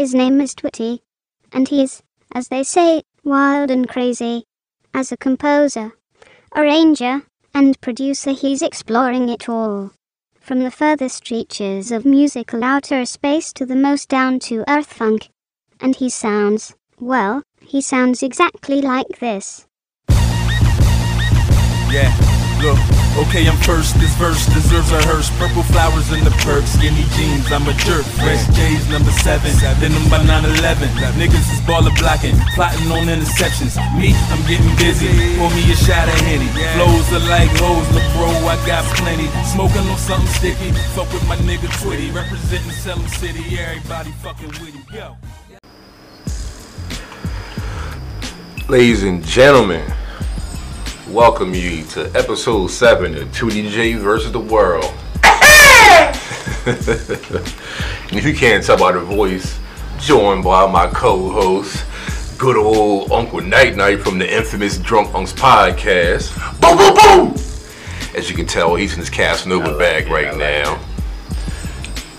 His name is Twitty, and he's, as they say, wild and crazy. As a composer, arranger, and producer, he's exploring it all. From the furthest reaches of musical outer space to the most down to earth funk. And he sounds, well, he sounds exactly like this. Yeah, look, okay, I'm first. This verse deserves a hearse. Purple flowers in the perk, skinny jeans, I'm a jerk. Fresh J's, number seven, then them by 9 11. Niggas is baller blocking, plotting on interceptions. Me, I'm getting busy, pour me a shot of Henny. Flows are like hoes, look, bro, I got plenty. Smoking on something sticky, fuck with my nigga Twitty. Representing Salem City, everybody fucking with him. Yo. Ladies and gentlemen, welcome you to episode 7 of Twitty J versus the World. if you can't tell by the voice, joined by my co-host, good old Uncle Night Night from the infamous Drunk Unks podcast. Boom, boom, boom! As you can tell, he's in his Casanova bag right now.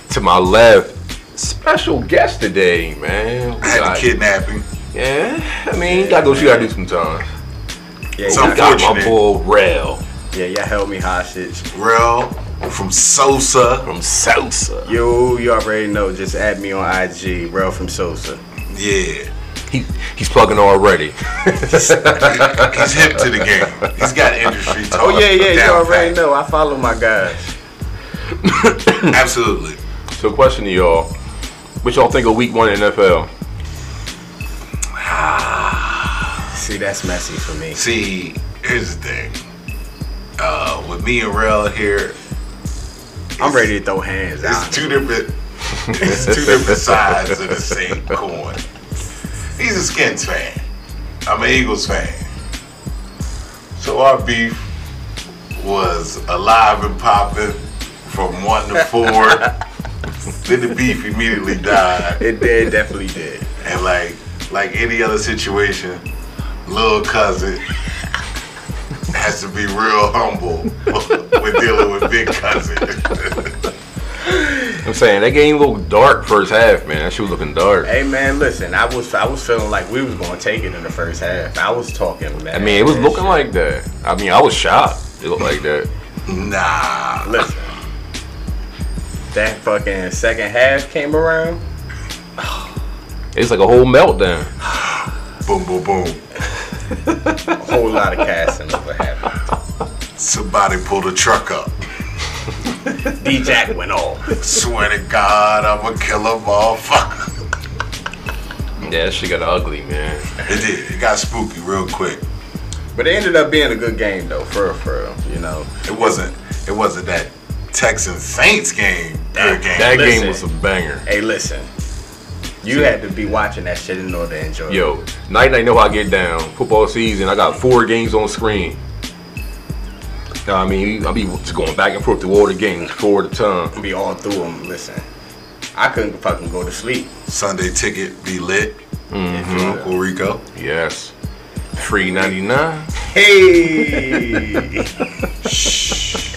To my left, special guest today, man. I had got- kidnapping. yeah, I mean, you gotta go. You gotta do sometimes. Yeah, It's So y'all, we got my unfortunate. boy Rel yeah, y'all held me hostage. Rel from Sosa. from Sosa. You, you already know. Just add me on IG, Rel from Sosa. Yeah. He he's plugging already. He's hip to the game. He's got industry oh, talk. Oh yeah, yeah. You down already pat. know. I follow my guys. Absolutely. so, question to y'all: What y'all think of Week One in NFL? Ah. See, that's messy for me. See, here's the thing. Uh, with me and Rel here, I'm ready to throw hands. it's two different. It's two different sides of the same coin. He's a Skins fan. I'm an Eagles fan. So our beef was alive and popping from one to four. then the beef immediately died. It did, definitely did. And like like any other situation, little cousin has to be real humble with dealing with big cousin. I'm saying that game looked dark first half, man. That shit was looking dark. Hey man, listen. I was, I was feeling like we was gonna take it in the first half. I was talking, man. I mean, it was looking like that. I mean, I was shocked. It looked like that. nah. Listen, that fucking second half came around. It's like a whole meltdown. Boom boom boom. A whole lot of casting over happened. Somebody pulled a truck up. D Jack went off. Swear to God, I'm a killer motherfucker. Yeah, that shit got ugly, man. It did. It got spooky real quick. But it ended up being a good game though, for real, for real. You know, It wasn't. It wasn't that Texan Saints game. Good game. That Listen. game was a banger. hey, listen, you had to be watching that shit in order to enjoy. it. Yo, night night know how I get down. Football season, I got four games on screen. You know I mean, I'll be just going back and forth through all the games, four at a time. be all through them. Listen, I couldn't fucking go to sleep. Sunday ticket be lit. Mm-hmm. From Uncle Rico. Yes. Free 99. Hey,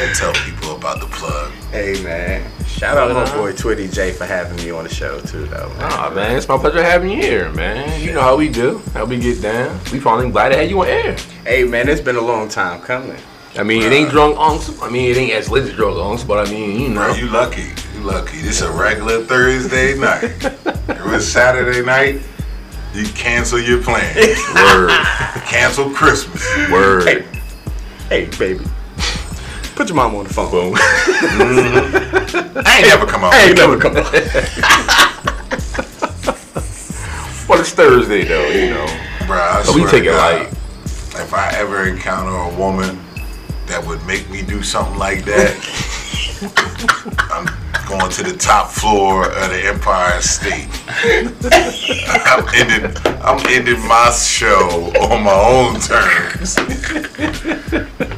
And tell people about the plug. hey man, shout out to my boy Twitty J for having me on the show too, though. Man. Nah, man, it's my pleasure having you here, man. You know how we do, how we get down. We finally glad to have you on air. Hey man, it's been a long time coming. I mean, it ain't drunk unks. I mean, it ain't as lit as drunk unks, but I mean, you know. Bro, you lucky. You lucky. This a regular Thursday night. it was Saturday night, you cancel your plan. Word, cancel Christmas. word. Hey baby, put your mom on the phone. Boom. I ain't never come out. I ain't never come on. But it's Thursday though, you know. Bro, I So we take it light. If I ever encounter a woman that would make me do something like that, I'm going to the top floor of the Empire State. I'm ending, I'm ending my show on my own terms.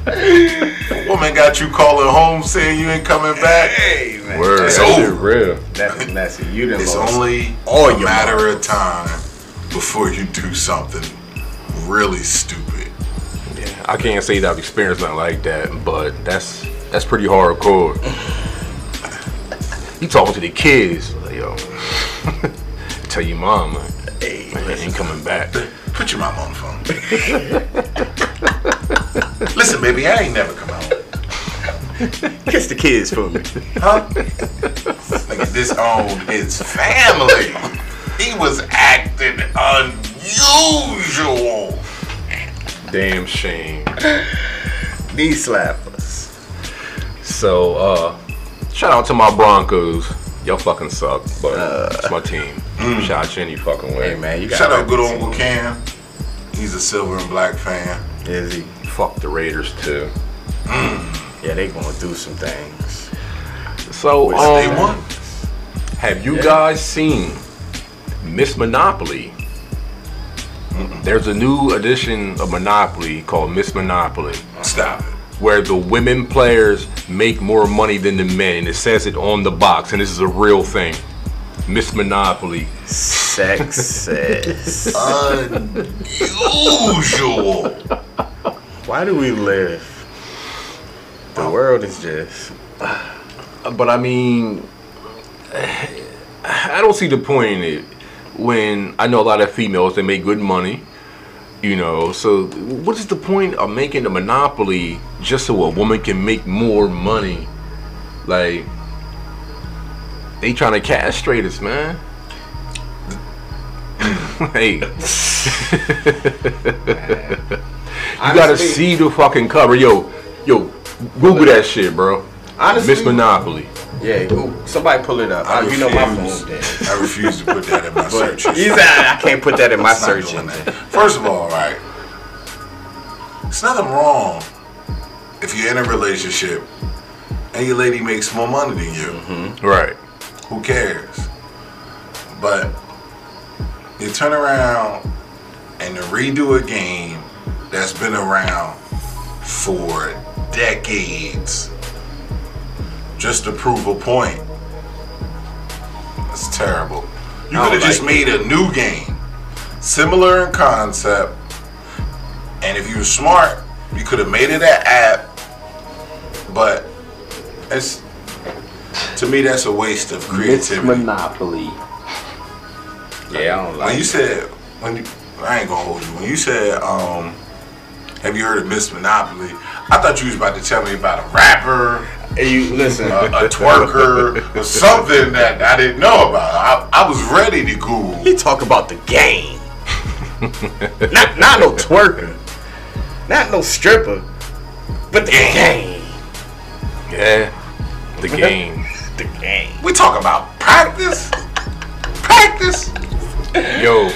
A woman got you calling home saying you ain't coming back. Hey man, Word. It's That over. real. that's messy. You done It's lost only all a your matter of time before you do something really stupid. Yeah, I can't say that I've experienced nothing like that, but that's that's pretty hardcore. you talking to the kids. Like, yo, tell your mom, man, Hey, man, he ain't coming back. Put your mom on the phone. Listen, baby, I ain't never come home. kiss the kids for me. Huh? Nigga disowned his family. He was acting unusual. Damn shame. Knee slappers. So, uh, shout out to my Broncos. Y'all fucking suck, but it's my team. Shout out to any fucking way. Hey man, you got Shout out good old Uncle Cam. He's a silver and black fan. Is he? Fuck the Raiders too. Yeah, they gonna do some things. So, Which they um, won. have you Yeah. guys seen Miss Monopoly? There's a new edition of Monopoly called Miss Monopoly, Stop where the women players make more money than the men, and it says it on the box, and this is a real thing. Miss Monopoly. Success. Unusual. Why do we live? The world is just. But I mean, I don't see the point in it when I know a lot of females they make good money, you know. So what is the point of making a monopoly just so a woman can make more money? Like they trying to castrate us, man. hey, you gotta see the fucking cover, yo, yo. Google that shit, bro. Honestly, Miss Monopoly. Yeah, go, somebody pull it up. I I, you know my refuse. phone dead. I refuse to put that in my But search. he's I can't put that in my It's search engine. First of all, right, it's nothing wrong if you're in a relationship and your lady makes more money than you. Mm-hmm. Right. Who cares? But you turn around and to redo a game that's been around for decades just to prove a point. That's terrible. You could have just like made a new game, similar in concept, and if you were smart, you could have made it an app. But it's to me that's a waste of creativity. Monopoly. Yeah, I don't like. When like. you said when you, I ain't gonna hold you. When you said, um, have you heard of Miss Monopoly? I thought you was about to tell me about a rapper, Hey, you listen. a, a twerker, or something that I didn't know about. I, I was ready to Google. He talk about the game. not not no twerker. Not no stripper. But the game. Yeah. The game. The game. We talk about practice, practice. Yo,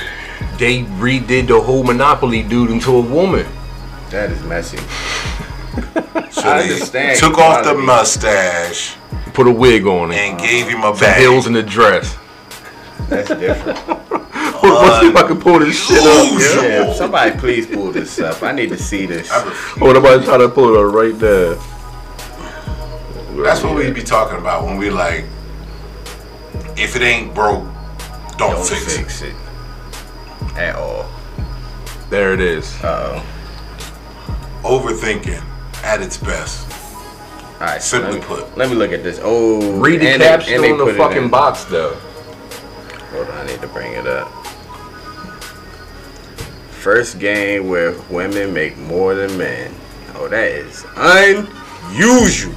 they redid the whole Monopoly dude into a woman. That is messy. So I understand took off the mustache Put a wig on it. and gave him a Some bag. heels in the dress. That's different. Let's see if I can pull this shit up. Yeah. Yeah, somebody please pull this up. I need to see this. I refuse. Oh, nobody's trying to pull it up right there. That's what we be talking about when we like, if it ain't broke, don't, Don't fix, it. fix it. At all. There it is. Uh Overthinking at its best. oh. Alright, Simply let me, put. Let me look at this. Oh Read the caption and on the fucking in. box, though. Hold on, I need to bring it up. First game where women make more than men. Oh, that is unusual.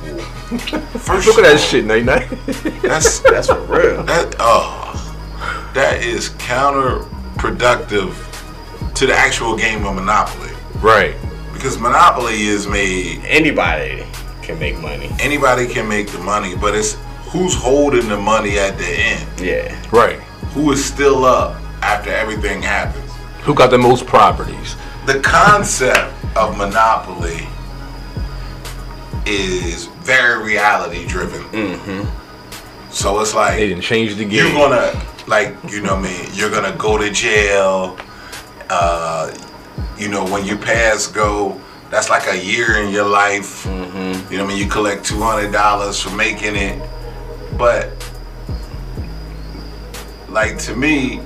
First Look at that shit, Night Night. That's That's for real. that. Oh, that is counterproductive to the actual game of Monopoly right. because Monopoly is made. Anybody can make money. Anybody can make the money, but it's who's holding the money at the end. Yeah. Right. Who is still up after everything happens. Who got the most properties? the concept of monopoly is very reality driven. Mm-hmm. So it's like They didn't change the game. you're gonna like you know what I mean. You're gonna go to jail. Uh, you know when you pass go, that's like a year in your life. Mm-hmm. You know what I mean. You collect two hundred dollars for making it, but like to me,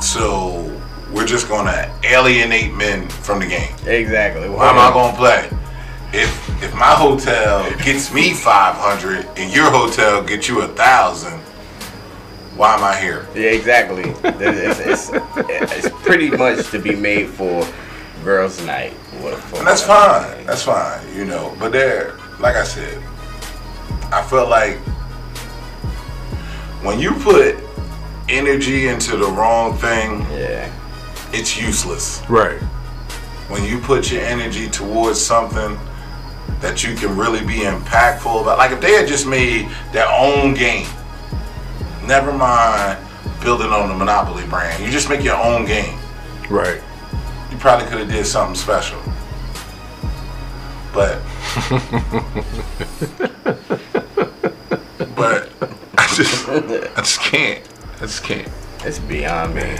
so we're just gonna alienate men from the game. Exactly. How am I gonna play? If if my hotel gets me 500 and your hotel gets you a thousand, why am I here? Yeah, exactly. It's, it's, it's pretty much to be made for girls' night. What for- And that's fine. That's fine, you know. But there, like I said, I felt like when you put energy into the wrong thing, Yeah. it's useless. Right. When you put your energy towards something that you can really be impactful about, like if they had just made their own game, never mind building on the Monopoly brand, you just make your own game. Right. you probably could have did something special. But but I just I just can't. I just can't. It's beyond me.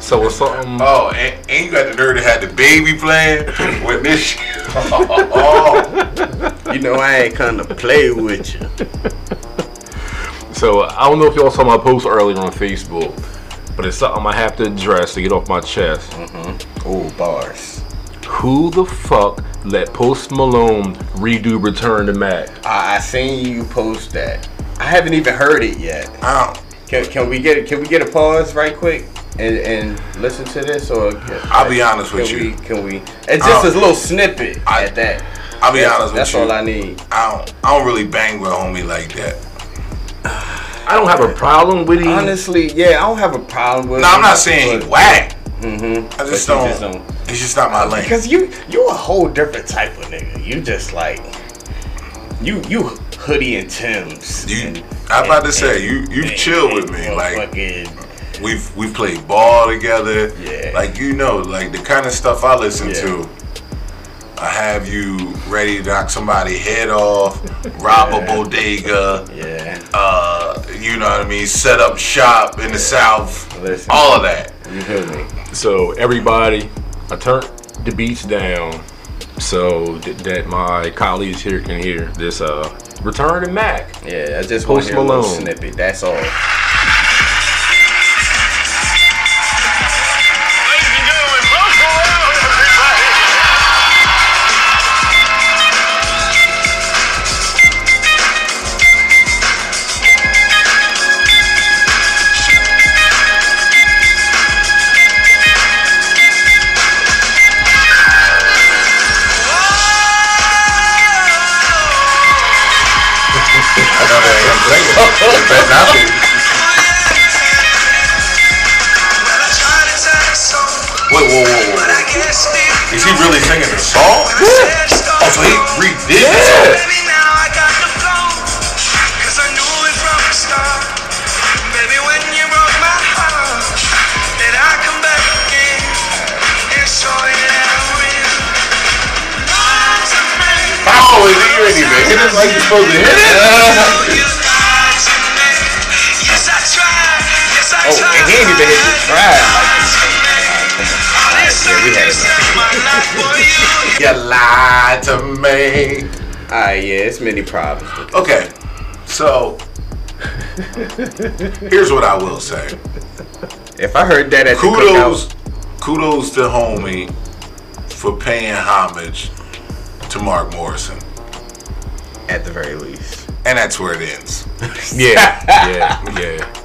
So it's something. Oh, and, and you got the nerve to have the baby playing with this shit. Oh, You know I ain't come to play with you. So I don't know if y'all saw my post earlier on Facebook, but it's something I have to address to get off my chest. Oh bars. Who the fuck let Post Malone redo Return to Mack? I, I seen you post that. I haven't even heard it yet. Oh. Can, can we get can we get a pause right quick and, and listen to this or? I'll be honest with you. We, can we? It's just I'll- a little snippet I- at that. I'll be That's- honest with That's you. all I need. I don't I don't really bang with homie like that. I don't have a problem with him. Honestly, yeah, I don't have a problem with. No, I'm not saying he but- whack. Mhm. I just don't, just don't- It's just not my lane. Because you you're a whole different type of nigga. You just like you you hoodie and Tims. You- and- I'm about to and- say, you- you and- chill with me, like- motherfucking- We've we played ball together. Yeah. Like you know, like the kind of stuff I listen Yeah. to. I have you ready to knock somebody head off, rob a bodega, yeah. uh, you know what I mean, set up shop in the south, Listen. all of that. You feel me? So everybody, I turned the beats down so th- that my colleagues here can hear this. Uh, Return to Mack. Yeah, I just want Post to hear a little Malone. snippet. That's all. Supposed to hit it? Oh, and he ain't even hit the try. Like, You lied to me. Alright, yeah, it's many problems. Okay, so here's what I will say. If I heard that at the Kudos, cookout, kudos to homie for paying homage to Mark Morrison, at the very least. and that's where it ends. Yeah, yeah, yeah.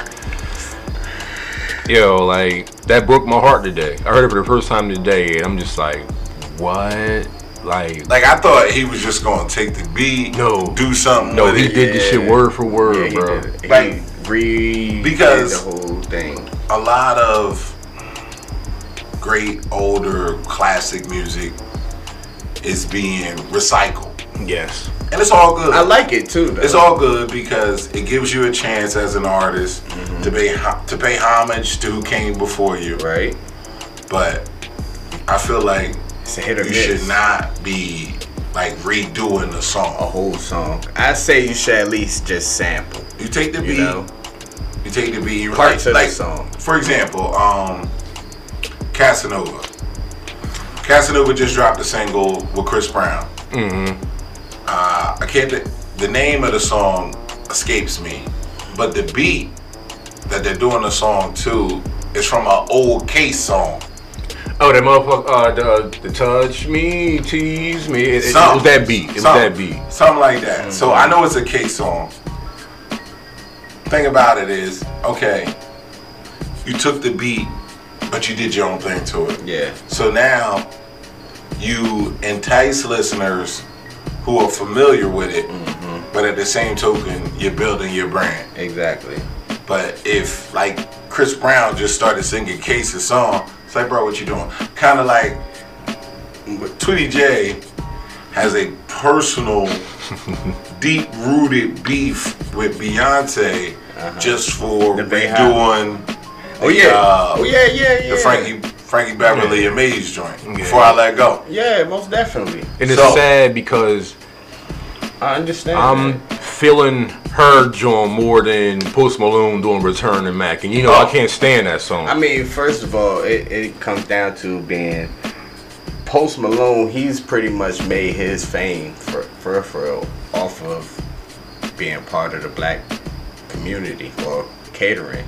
Yo, like that broke my heart today. I heard it for the first time today, and I'm just like, what? Like, Like I thought he was just gonna take the beat, No. do something no, with he it. did this shit word for word, Yeah, he bro. did. He Like, re because- the whole thing. a lot of great older classic music is being recycled, Yes. And it's all good. I like it too. Though. It's all good because it gives you a chance as an artist to pay to pay homage to who came before you. right. But I feel like It's a hit or you miss. should not be like redoing the song. a whole song. I say you should at least just sample. You take the You beat, know, you take the beat, you parts like, of like the song. for example, um, Casanova. Casanova just dropped a single with Chris Brown. Mm-hmm. Uh, I can't. The name of the song escapes me, but the beat that they're doing the song to is from an old Case song. Oh, that motherfucker, uh, the, the touch me, tease me. It, it- it was that beat. It was that beat. Something like that. So I know it's a Case song. Thing about it is, okay, you took the beat, but you did your own thing to it. Yeah. So now you entice listeners who are familiar with it, Mm-hmm. but at the same token, you're building your brand. Exactly. But if like Chris Brown just started singing Case's song, it's like, bro, what you doing? Kind of like but Twitty J has a personal, deep rooted beef with Beyonce just for Uh-huh. The redoing Oh yeah. uh, oh yeah, yeah, yeah. the Frankie Frankie Beverly and Maze joint before I let go. Yeah, most definitely. And it's So- sad because I understand. I'm feeling her joint more than Post Malone doing Return and Mack. And you know, Oh. I can't stand that song. I mean, first of all, it, it comes down to being Post Malone. He's pretty much made his fame for for for real off of being part of the black community or catering.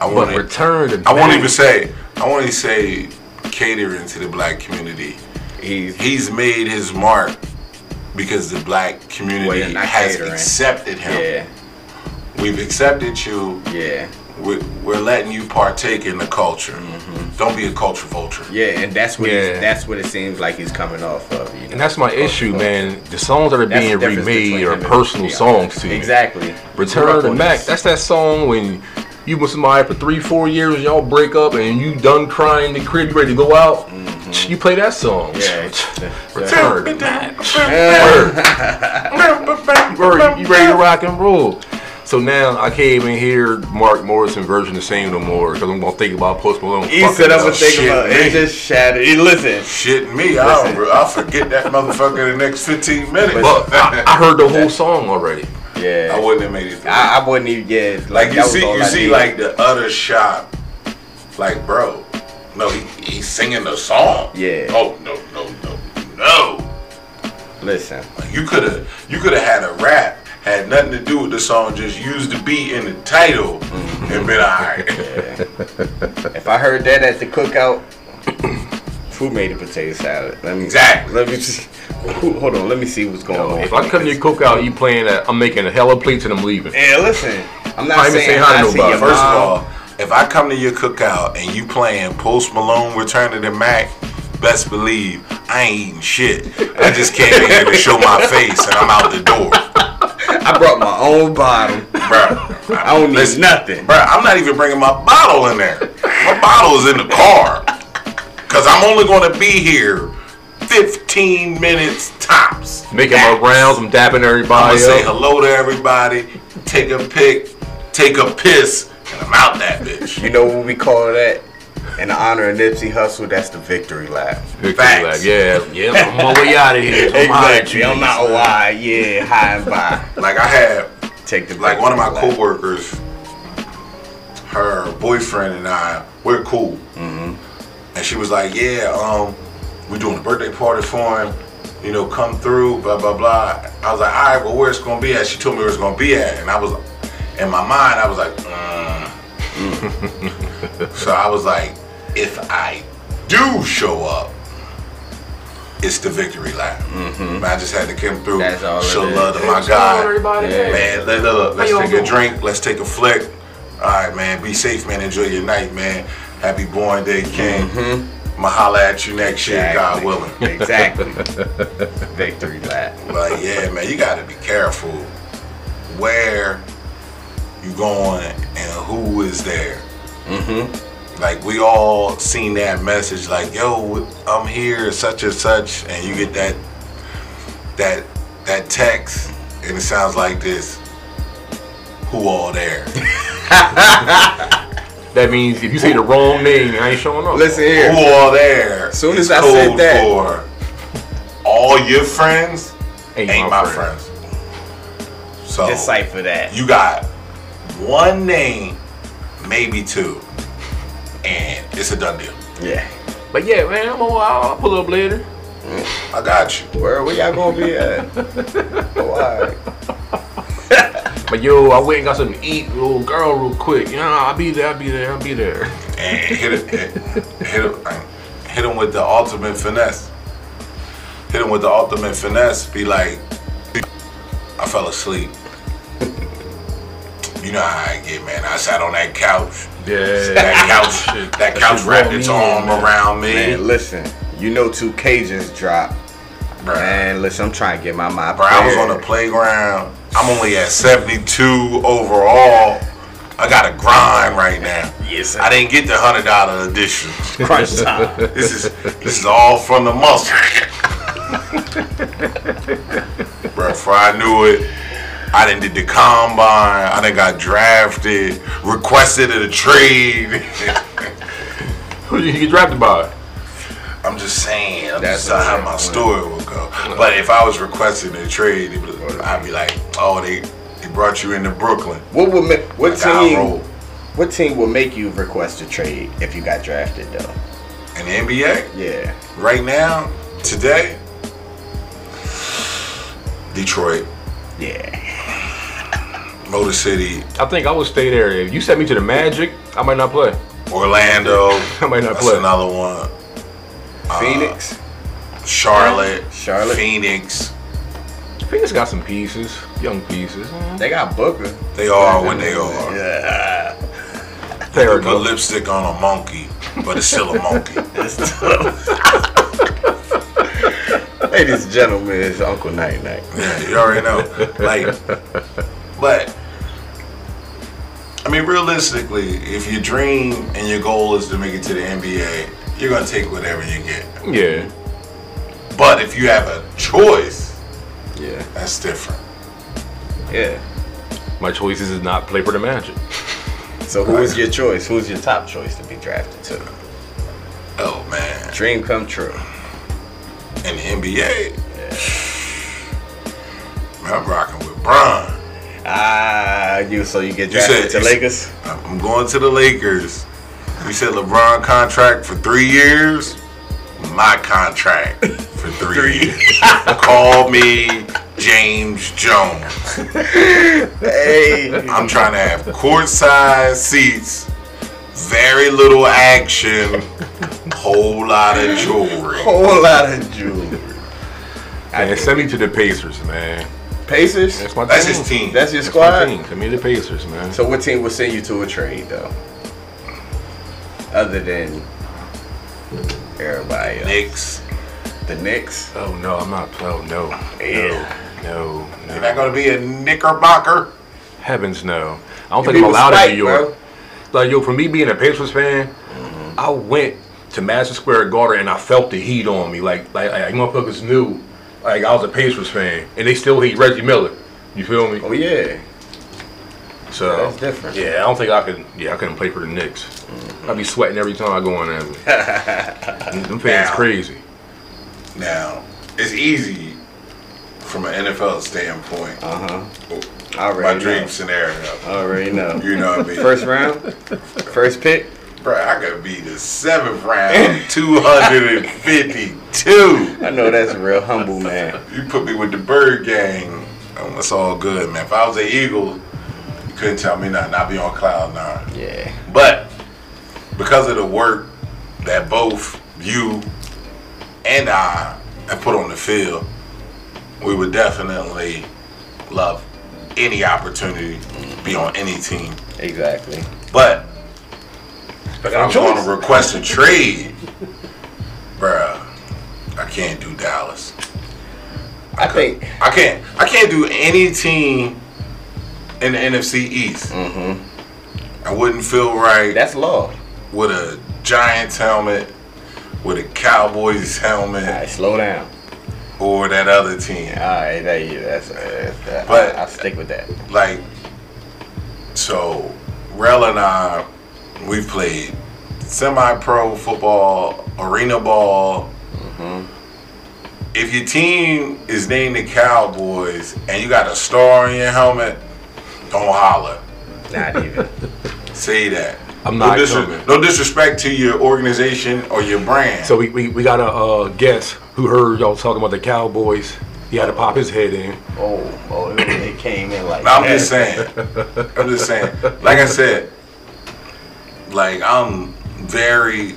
I but want Return to I won't even say I won't even say catering to the black community. He's He's made his mark because the black community Well, has catering. accepted him. yeah, We've accepted you. yeah, We're, we're letting you partake in the culture. Mm-hmm. Don't be a culture vulture. yeah, and that's what Yeah. he's, that's what it seems like he's coming off of. You know? And that's my issue, man. The songs that are That's being remade are personal songs to you. Exactly. Return Grew to Mack. That's that song when you with somebody for three, four years, y'all break up, and you done crying in the crib, you ready to go out. You play that song. Mm-hmm. Yeah. Return. Word. You ready to rock and roll? So now I can't even hear Mark Morrison version of "Same No More" because I'm gonna think about Post Malone. He said I'm gonna think shit, about. It just shattered. He listen. Shit me, I'll, I'll forget that motherfucker in the next 15 minutes. But I, I heard the whole song already. Yeah. I wouldn't have made it through. I, I wouldn't even get like you see, you I see, needed. like the other shop. Like, bro, no, he, he's singing the song. Yeah. Oh no, no, no, no. listen. Like, you could have, you could have had a rap, had nothing to do with the song, just used the beat in the title, Mm-hmm. and been alright. If I heard that at the cookout, who made the potato salad? Let me Exactly. Let me just who- hold on. Let me see what's going on. If I come to your cookout, you playing that, I'm making a hella plates and I'm leaving. Yeah, listen. I'm not I even saying say hi to I see nobody. your First of all, if I come to your cookout and you playing Post Malone Return to the Mack, best believe I ain't eating shit. I just came in here to show my face and I'm out the door. I brought my own bottle. bro. I don't need Listen, nothing. bro. I'm not even bringing my bottle in there. My bottle is in the car. Cause I'm only gonna be here 15 minutes tops. Making my rounds, I'm dapping I'm everybody gonna say hello to everybody, take a pic, take a piss, and I'm out that bitch. You know what we call that? In the honor of Nipsey Hussle, that's the victory lap. Victory Facts. lap. Yeah, yeah, I'm on my way out of here. I'm high, Exactly. I'm jeez. not wide. Yeah, high and by. Like I had Take the like one of my victory lap. coworkers, her boyfriend and I, we're cool. Mm-hmm. And she was like, "Yeah, um, we're doing a birthday party for him. You know, come through, blah blah blah." I was like, "All right, well, where it's gonna be at?" She told me where it's gonna be at, and I was, in my mind, I was like, mm. so I was like, if I do show up. It's the victory lap. Man, I just had to come through, Mm-hmm. That's all it show is. love to my What's guy. going on, everybody? Yeah. Man, let, look, let's How y'all take a drink. Let's take a flick. All right, man. Be safe, man. Enjoy your night, man. Happy Born Day, King. Mm-hmm. I'ma holla at you next year, God willing. Exactly. victory lap. But yeah, man, you gotta be careful where you going and who is there. Mm-hmm. Like we all seen that message, like, yo, I'm here, such and such, and you get that that that text, and it sounds like this. Who all there? That means if you say the wrong name, I ain't showing up. Listen here. Who here. all there? Soon as I said that- for all your friends ain't, ain't my friends. So Decipher that. you got one name, maybe two, and it's a done deal. Yeah. But yeah, man, I'm on, I'll pull up later. I got you. Where where y'all gonna be at? oh, all right. But yo, I went and got something to eat, little girl, real quick. You know, I'll be there, I'll be there, I'll be there. And hit it, hit, hit it, hit him with the ultimate finesse. Hit him with the ultimate finesse. Be like, I fell asleep. You know how I get, man. I sat on that couch. Yeah. That couch, Shit. that couch wrapped its arm man. around me. Man, listen, you know 2K just dropped. Bruh. Man, listen, I'm trying to get my mind Bro, I was on the playground. I'm only at 72 overall. I got to grind right now. Yes, sir. I didn't get the hundred dollar edition. crunch time. This is this is all from the muscle. Bro, before I knew it, I didn't did the combine. I didn't got drafted, requested in a trade. Who did you get drafted by? I'm just saying. I'm That's just saying how my story would go. But if I was requesting a trade, it would- I'd be like, oh, they they brought you into Brooklyn. What would make what Like team? What team would make you request a trade if you got drafted though? In the NBA, Yeah. right now, today, Detroit, Yeah. Motor City, I think I would stay there. If you sent me to the Magic, I might not play. Orlando. I might not That's play. another one. Uh, Phoenix. Charlotte, Charlotte. Phoenix. Phoenix got some pieces, young pieces. They got Booker. They are what they are. Yeah. Fair Put enough. lipstick on a monkey, but it's still a monkey. Ladies and gentlemen, it's Uncle Night Night. Yeah, you already know. Like, but I mean, realistically, if your dream and your goal is to make it to the NBA, you're gonna take whatever you get. Yeah. But if you have a choice, Yeah. that's different. Yeah. My choice is to not play for the Magic. So who is your choice? Who's your top choice to be drafted to? Oh man, Dream come true. in the NBA, man, I'm rocking with Bron. Ah, you so you get You drafted said- to you- Lakers? I'm going to the Lakers. You said LeBron contract for three years. My contract for three years. Call me James Jones. Hey. I'm trying to have courtside seats, very little action, whole lot of jewelry. Whole lot of jewelry. Man, send me to the Pacers, man. Pacers? That's my That's team. his team. That's your That's my squad? team. Send me to the Pacers, man. So what team would send you to a trade though? Other than everybody else. Knicks. The Knicks? Oh no, I'm not. Oh no. Yeah. No. No. You're not gonna be a Knickerbocker. Heavens no. I don't You think I'm allowed spike, in New York. Like yo, for me being a Pacers fan, mm-hmm. I went to Madison Square Garden and I felt the heat on me. Like like, like motherfuckers knew, like I was a Pacers fan, and they still hate Reggie Miller. You feel me? Oh yeah. So That's different. Yeah, I don't think I could. Yeah, I couldn't play for the Knicks. I'd be sweating every time I go in there. Them fans Now. crazy. Now, it's easy from an NFL standpoint. Uh huh. My Already dream know. scenario. Already know. You know what I mean? First round? First pick? Bro, I could be the seventh round, 252. I know that's a real humble man. You put me with the Bird Gang. Oh, it's all good, man. If I was an Eagle, you couldn't tell me nothing. I'd be on cloud nine. Yeah. But because of the work that both you and I have put on the field, we would definitely love any opportunity to be on any team. Exactly. But if I'm a going to request a trade, bruh, I can't do Dallas. I think I can't. I can't do any team in the NFC East. Mhm. I wouldn't feel right that's law. with a Giants helmet, with a Cowboys helmet, Alright, slow down. or that other team. Alright, that, yeah, that's, that's that. But- I, I'll stick with that. Like, so, Rel and I, we've played semi-pro football, arena ball. If your team is named the Cowboys and you got a star on your helmet, don't holler. Not even. Say that. I'm no, not dis- coming. no disrespect to your organization or your brand. So we, we, we got a uh, guest who heard y'all talking about the Cowboys. He had to pop his head in. oh, oh, it, it came in like I'm that. just saying. I'm just saying. Like I said, like I'm very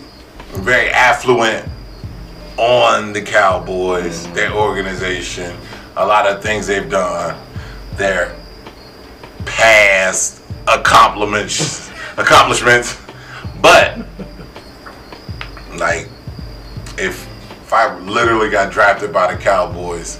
very affluent on the Cowboys, their organization, a lot of things they've done, their past accomplishments, accomplishments. But like, if if I literally got drafted by the Cowboys,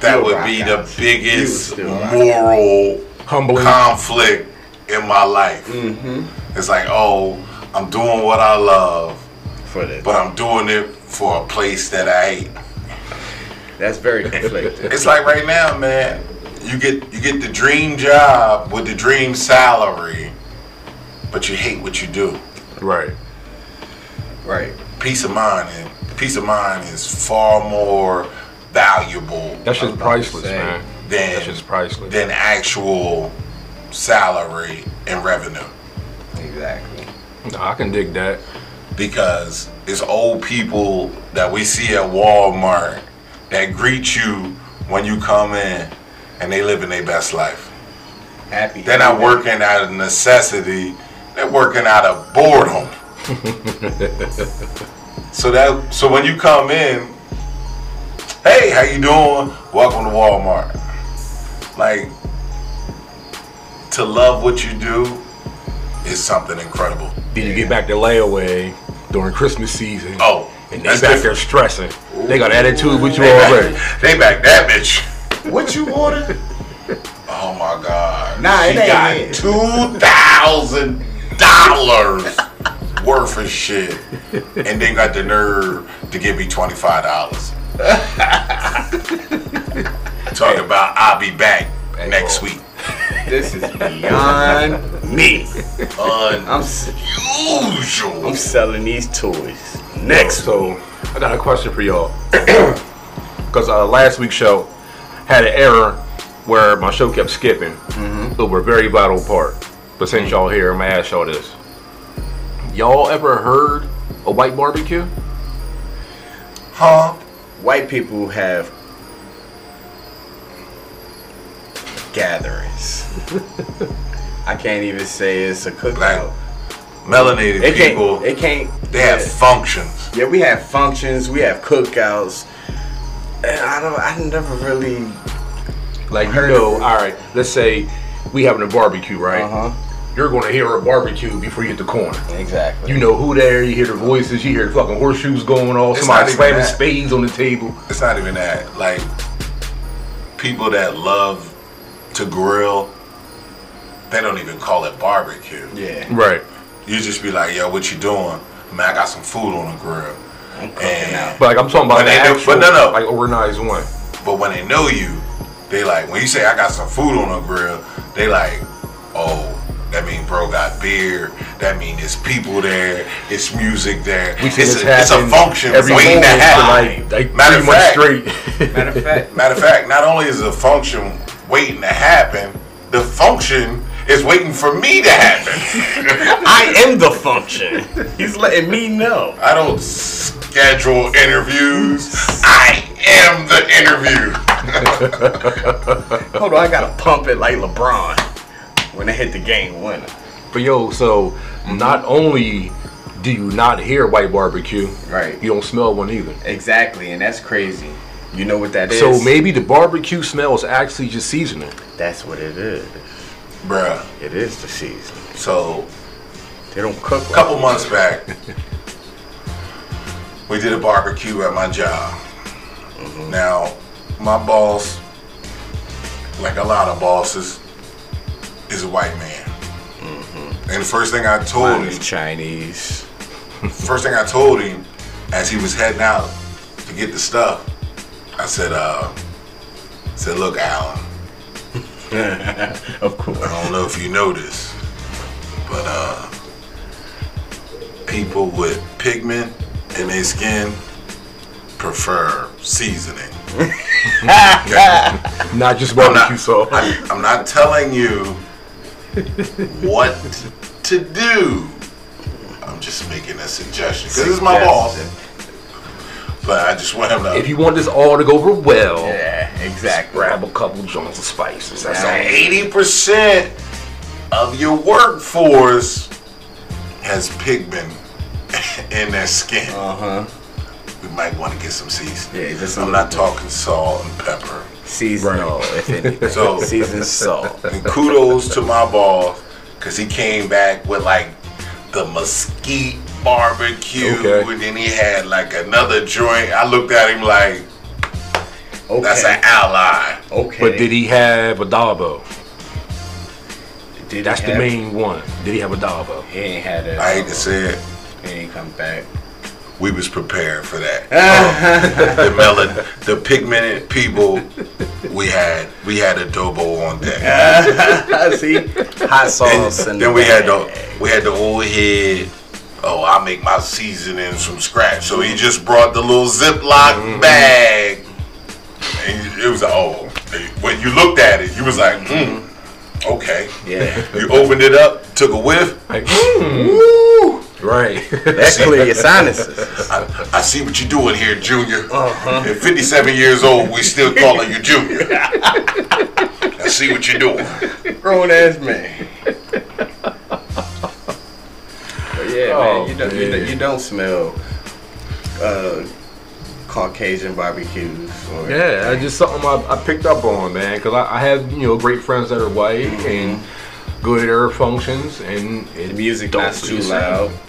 that would be the biggest moral Humbling. conflict in my life. Mm-hmm. It's like, oh, I'm doing what I love, For this. but I'm doing it for a place that I hate. That's very conflicted. It's like right now, man. You get you get the dream job with the dream salary, but you hate what you do. Right. right. Peace of mind and peace of mind is far more valuable That's just priceless, man. than That's just priceless. than actual salary and revenue. Exactly. No, I can dig that. because it's old people that we see at Walmart that greet you when you come in and they living their best life. Happy. They're not working out of necessity, they're working out of boredom. so that so when you come in, hey, how you doing? Welcome to Walmart. Like to love what you do is something incredible. Then you get back to layaway during Christmas season. Oh, and they back different. there stressing. They got attitude with you They already. back, they back that bitch. What you ordered? oh my god. Nah, she it ain't got it. two thousand dollars worth of shit, and then got the nerve to give me twenty five dollars. Talk about I'll be back next week. This is beyond me. I'm Unusual. I'm selling these toys. Next So I got a question for y'all. Because uh, last week's show had an error where my show kept skipping mm-hmm. over a very vital part. But since y'all here, I'm gonna ask y'all this. Y'all ever heard a white barbecue? Huh? white people have gatherings. I can't even say it's a Black cookout. melanated It people. can't. It can't. they have functions. Yeah, we have functions. We have cookouts. And I don't. I never really. Like you know, of it. all right. Let's say we having a barbecue, right? Uh huh. You're gonna hear a barbecue before you hit the corner. Exactly. You know who there. You hear the voices. You hear the fucking horseshoes going off. It's Somebody not slamming that. spades on the table. it's not even that. Like people that love to grill, they don't even call it barbecue. Yeah. Right. You just be like, "Yo, what you doing?" Man, I got some food on the grill. I'm cooking And- out. But like I'm talking about But the they know- actual, but no, no. like organized one. But when they know you, they like when you say I got some food on the grill, they like, "Oh, that mean bro got beer. That mean there's people there. It's music there. We it's, a, it's a function every waiting to happen." like, like Matter of fact- straight. Matter of fact, Matter of fact, not only is it a function waiting to happen, the function is waiting for me to happen. I am the function. He's letting me know. I don't schedule interviews. I am the interview. Hold on, I gotta pump it like LeBron when they hit the game winner. but yo, so not only do you not hear white barbecue, Right. you don't smell one either. Exactly, and that's crazy. You know what that is? So maybe the barbecue smell is actually just seasoning. that's what it is. Bruh. It is the season. So They don't cook. a Like couple months back, we did a barbecue at my job. Now, my boss, like a lot of bosses, is a white man. And the first thing I told Mine him, Chinese. first thing I told him, as he was heading out to get the stuff, I said, uh, I said, look, Alan, of course. I don't know if you know this, but uh, people with pigment in their skin prefer seasoning. Not just barbecue sauce. I, I'm not telling you what to do. I'm just making a suggestion because this is my boss. But I just want him to. If you want this all to go over well, Yeah, exactly. grab a couple joints of spices. That's eighty percent of your workforce has pigment in their skin. Uh huh. We might want to get some seasoning. Yeah, just a I'm little not talking salt and pepper. Seasonal, if anything. So- seasoned salt. And kudos to my boss, cause he came back with like the mesquite barbecue, Okay. and then he had like another joint. I looked at him like Okay. that's an ally. okay. But did he have adobo? Did he That's the have- main one. Did he have adobo? He ain't had it. I hate to say it, He ain't come back. we was prepared for that. the melon, the pigmented people, we had we had adobo on deck. See, hot sauce, and then we had the we had the old head. Oh, I make my seasonings from scratch. So he just brought the little Ziploc bag, and it was like, oh. When you looked at it, you was like, hmm, okay. Yeah, You opened it up, took a whiff. Like, mm, Woo! right. that clear your sinuses. I, I see what you're doing here, Junior. Uh-huh. At 57 years old, we still calling you Junior. I see what you're doing. Grown ass man. But yeah, Oh, man, you don't, you, don't, you don't smell uh, Caucasian barbecues. Or, Yeah, that's just something I, I picked up on, man. Because I, I have you know great friends that are white and go to their functions, and The music don't too loud.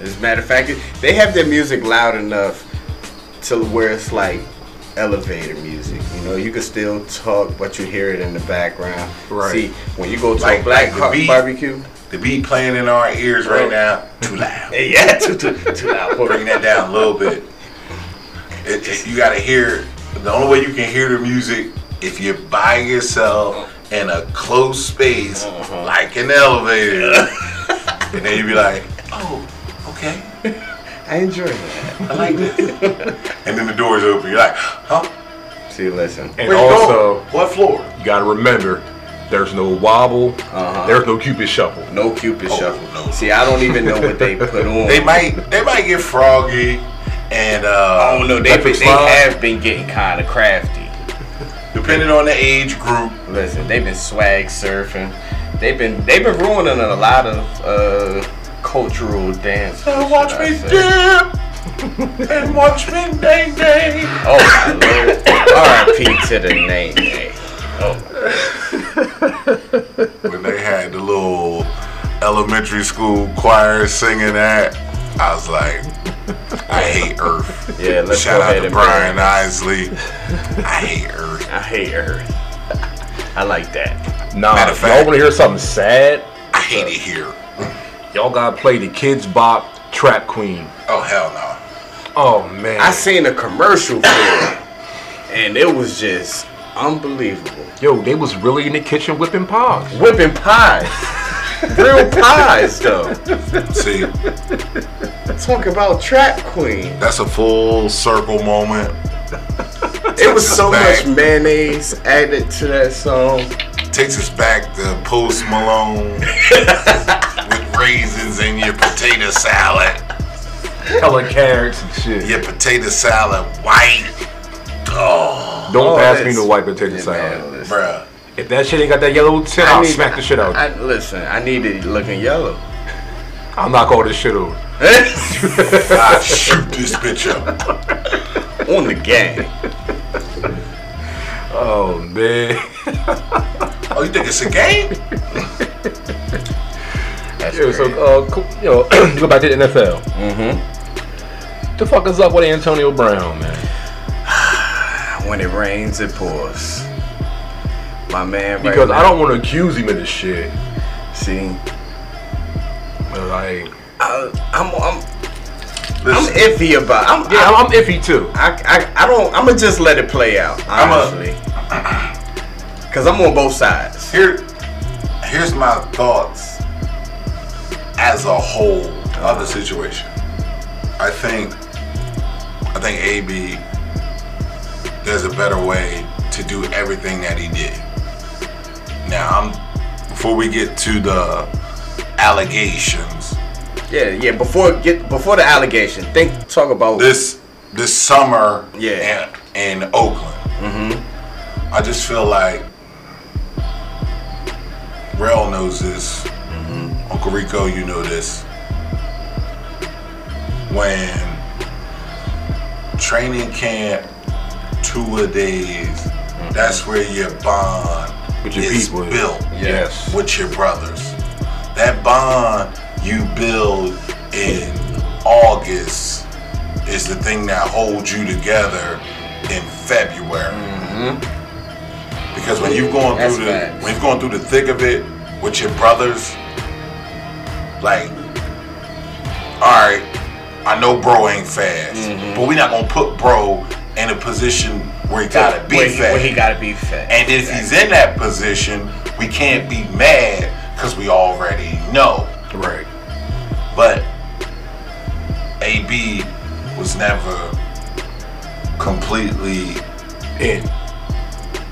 As a matter of fact, they have their music loud enough to where it's like elevator music. You know, you can still talk, but you hear it in the background. Right. See, when you go to Like- a black like car- beat. barbecue, The beat playing in our ears right now, too loud. yeah, too, too, too loud. Bring that down a little bit. It, it- you gotta hear. The only way you can hear the music if you're by yourself in a closed space, Uh-huh. like an elevator, and then you be like, "Oh, okay, I enjoy that. I like this." and then the doors open. You're like, "Huh? See, listen. And also, going? what floor?" you got to remember, there's no wobble, Uh-huh. there's no cupid shuffle. No Cupid Oh, shuffle. no. See, I don't even know what they put on. They might, they might get froggy, and uh, Oh no, they Electric been, they slide. have been getting kind of crafty. Depending on the age group. Listen, they've been swag surfing. They've been they've been ruining a lot of uh, cultural dance. watch me dip and watch me dang dang. Oh my lord! R.I.P. to the name. name. when they had the little elementary school choir singing that, I was like, I hate Earth. Yeah, let's Shout go out ahead to and Brian burn. Isley. I hate Earth. I hate Earth. I like that. Nah, Matter of y'all want to hear something sad? I hate it here. Y'all gotta play the Kidz Bop Trap Queen. Oh hell no. Oh man, I seen a commercial for it, and it was just unbelievable. yo, they was really in the kitchen whipping pies. Whipping pies, real pies though. See, Talk about trap queen. that's a full circle moment. It was so Back. much mayonnaise added to that song. Takes us back to Post Malone with raisins in your potato salad. Hella carrots and shit. Your potato salad white. Oh, Don't Oh, pass me that's- no white potato Yeah, salad. man, listen. bruh. If that shit ain't got that yellow tint, I I'll need- smack the shit out. I, listen, I need it looking yellow. I'll knock all this shit over. I shoot this bitch up. On the gang. Oh man. Oh, you think it's a game? That's Yeah, so uh, you know, go back to the NFL. Mm-hmm. The fuck is up with Antonio Brown, man? when it rains, it pours. My man, right Because I don't want to accuse him of this shit. see. But like, I, I'm, I'm, I'm iffy about. I'm, yeah, I'm, I'm, iffy too. I, I, I don't. I'm gonna just let it play out, I'm a- honestly. Cause I'm on both sides. here, here's my thoughts as a whole of the situation. I think, I think AB. There's a better way to do everything that he did. Now, I'm before we get to the allegations. Yeah, yeah. Before get before the allegation, think talk about this this summer Yeah. in, in Oakland. Mm-hmm. I just feel like Rel knows this. Uncle Rico, you know this. when training camp, two a days, that's where your bond With your is people. built Yes. with your brothers. That bond you build in August is the thing that holds you together in February. Because when you've gone That's through the facts. when you've gone through the thick of it with your brothers, like, all right, I know bro ain't fast, Mm-hmm. but we not gonna put bro in a position where he gotta be where he, where he gotta be fat. And if he's in that position, we can't be mad because we already know. Right. But AB was never completely And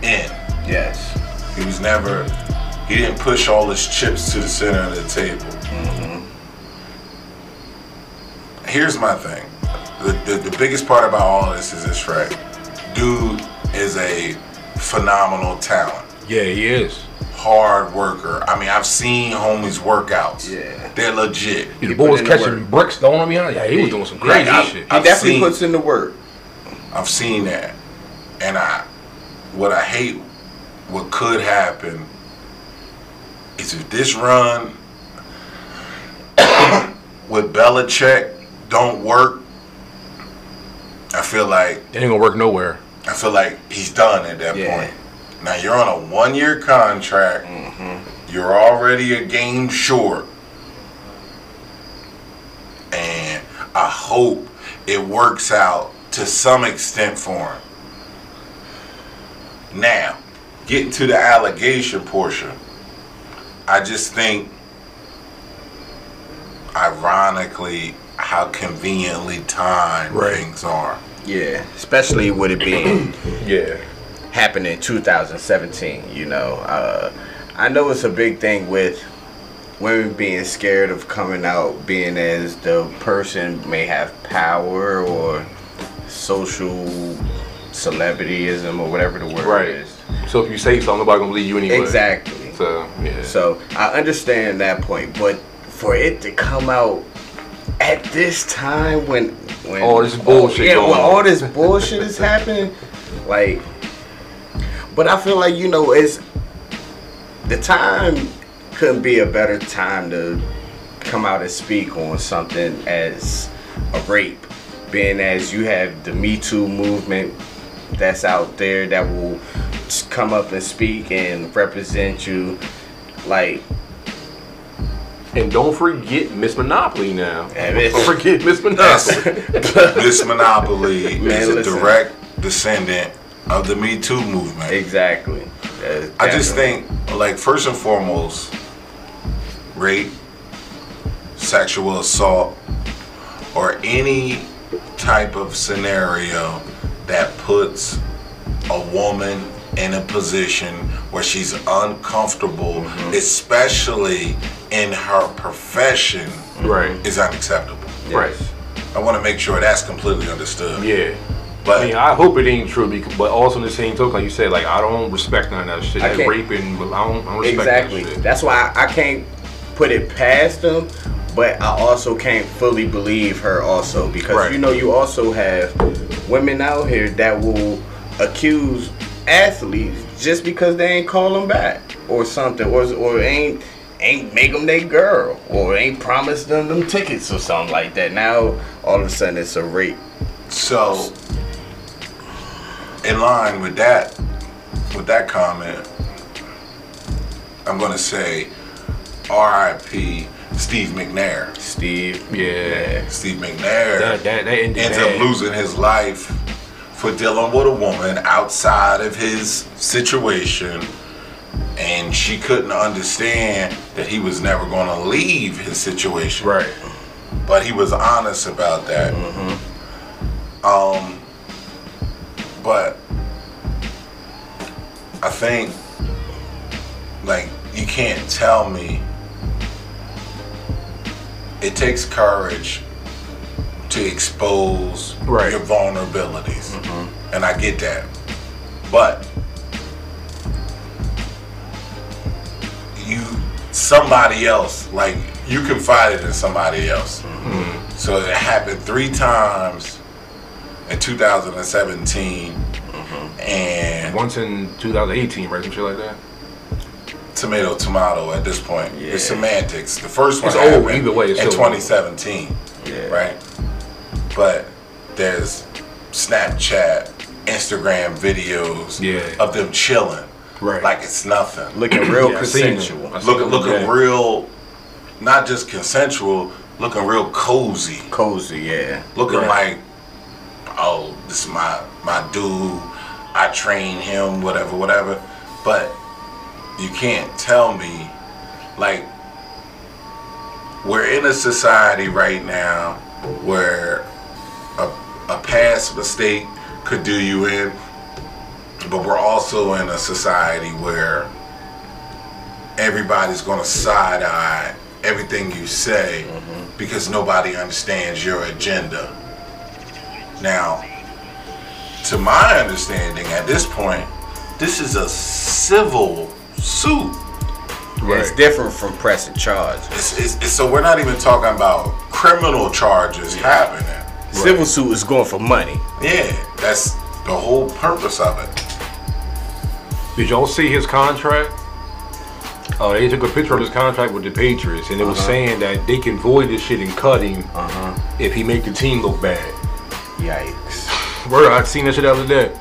in. yes. He was never, he didn't push all his chips to the center of the table. Mm-hmm. Here's my thing. The, the, the biggest part about all this is this, right? Dude is a phenomenal talent. yeah, he is. hard worker. I mean, I've seen homies workouts. Yeah. They're legit. The He boy was catching work. bricks throwing him behind. Yeah, he was doing some crazy I- shit. He I've definitely seen- puts in the work. I've seen that. And I what I hate what could happen is if this run with Belichick don't work, I feel like It ain't gonna work nowhere. I feel like he's done at that Yeah. point. Now you're on a one year contract. Mm-hmm. You're already a game short. And I hope it works out to some extent for him. Now, getting to the allegation portion, I just think, ironically, how conveniently timed Right. things are. Yeah. Especially with it being Yeah. happened in 2017. You know, uh, I know it's a big thing with women being scared of coming out, being as the person may have power or social celebrityism or whatever the word Right. is. So if you say something, nobody gonna believe you anyway. Exactly. So yeah. So I understand that point, but for it to come out at this time when when All this bullshit yeah, going when all this bullshit is happening, like, but I feel like you know it's the time couldn't be a better time to come out and speak on something as a rape, being as you have the Me Too movement that's out there that will come up and speak and represent you like And don't forget Miss Monopoly now. Yeah, Don't forget Miss Monopoly. Miss Monopoly Man, is a direct descendant of the Me Too movement. exactly I just think, like, first and foremost, rape, sexual assault, or any type of scenario that puts a woman in a position where she's uncomfortable, mm-hmm. especially in her profession, right. is unacceptable. Right. I want to make sure that's completely understood. Yeah. But I mean, I hope it ain't true, because, but also in the same token, like you said, like I don't respect none of that shit. I That can't- raping, I don't, I don't respect exactly that shit. that's why I can't put it past them but i also can't fully believe her also because Right. you know you also have women out here that will accuse athletes just because they ain't call them back or something or, or ain't ain't make them their girl or ain't promised them them tickets or something like that now all of a sudden it's a rape So, in line with that, with that comment, I'm gonna say, R.I.P. Steve McNair. steve Yeah. Steve McNair That, that, that ended ends bad. up losing his life for dealing with a woman outside of his situation, and she couldn't understand that he was never gonna leave his situation. Right. but he was honest about that. Mm-hmm. Um, but I think, like, you can't tell me. It takes courage to expose Right. your vulnerabilities, mm-hmm. and I get that. But you, somebody else, like you confided in somebody else. Mm-hmm. So it happened three times in 2017, mm-hmm. and Once in 2018, right? Some shit like that. tomato tomato at this point. It's semantics. The first one It's old, happened either way, it's in still old. 2017, Yeah. right? But there's Snapchat, Instagram videos Yeah. of them chilling, Right. like it's nothing. Looking real Yeah, I seen them. consensual. Looking looking yeah. real, not just consensual, looking real cozy, Cozy, yeah. looking Right. like, oh, this is my my dude. I train him, whatever, whatever. But you can't tell me, like, we're in a society right now where a, a past mistake could do you in, but we're also in a society where everybody's going to side eye everything you say mm-hmm. because nobody understands your agenda. Now, to my understanding, at this point, this is a civil suit. Right. It's different from pressing charges. It's, it's, it's, so we're not even talking about criminal charges happening. Civil suit is going for money. Yeah, that's the whole purpose of it. Did y'all see his contract? Oh, they took a picture of his contract with the Patriots, and it was saying that they can void this shit and cut him Uh-huh. if he make the team look bad. Yikes. Word, I seen that shit the other day.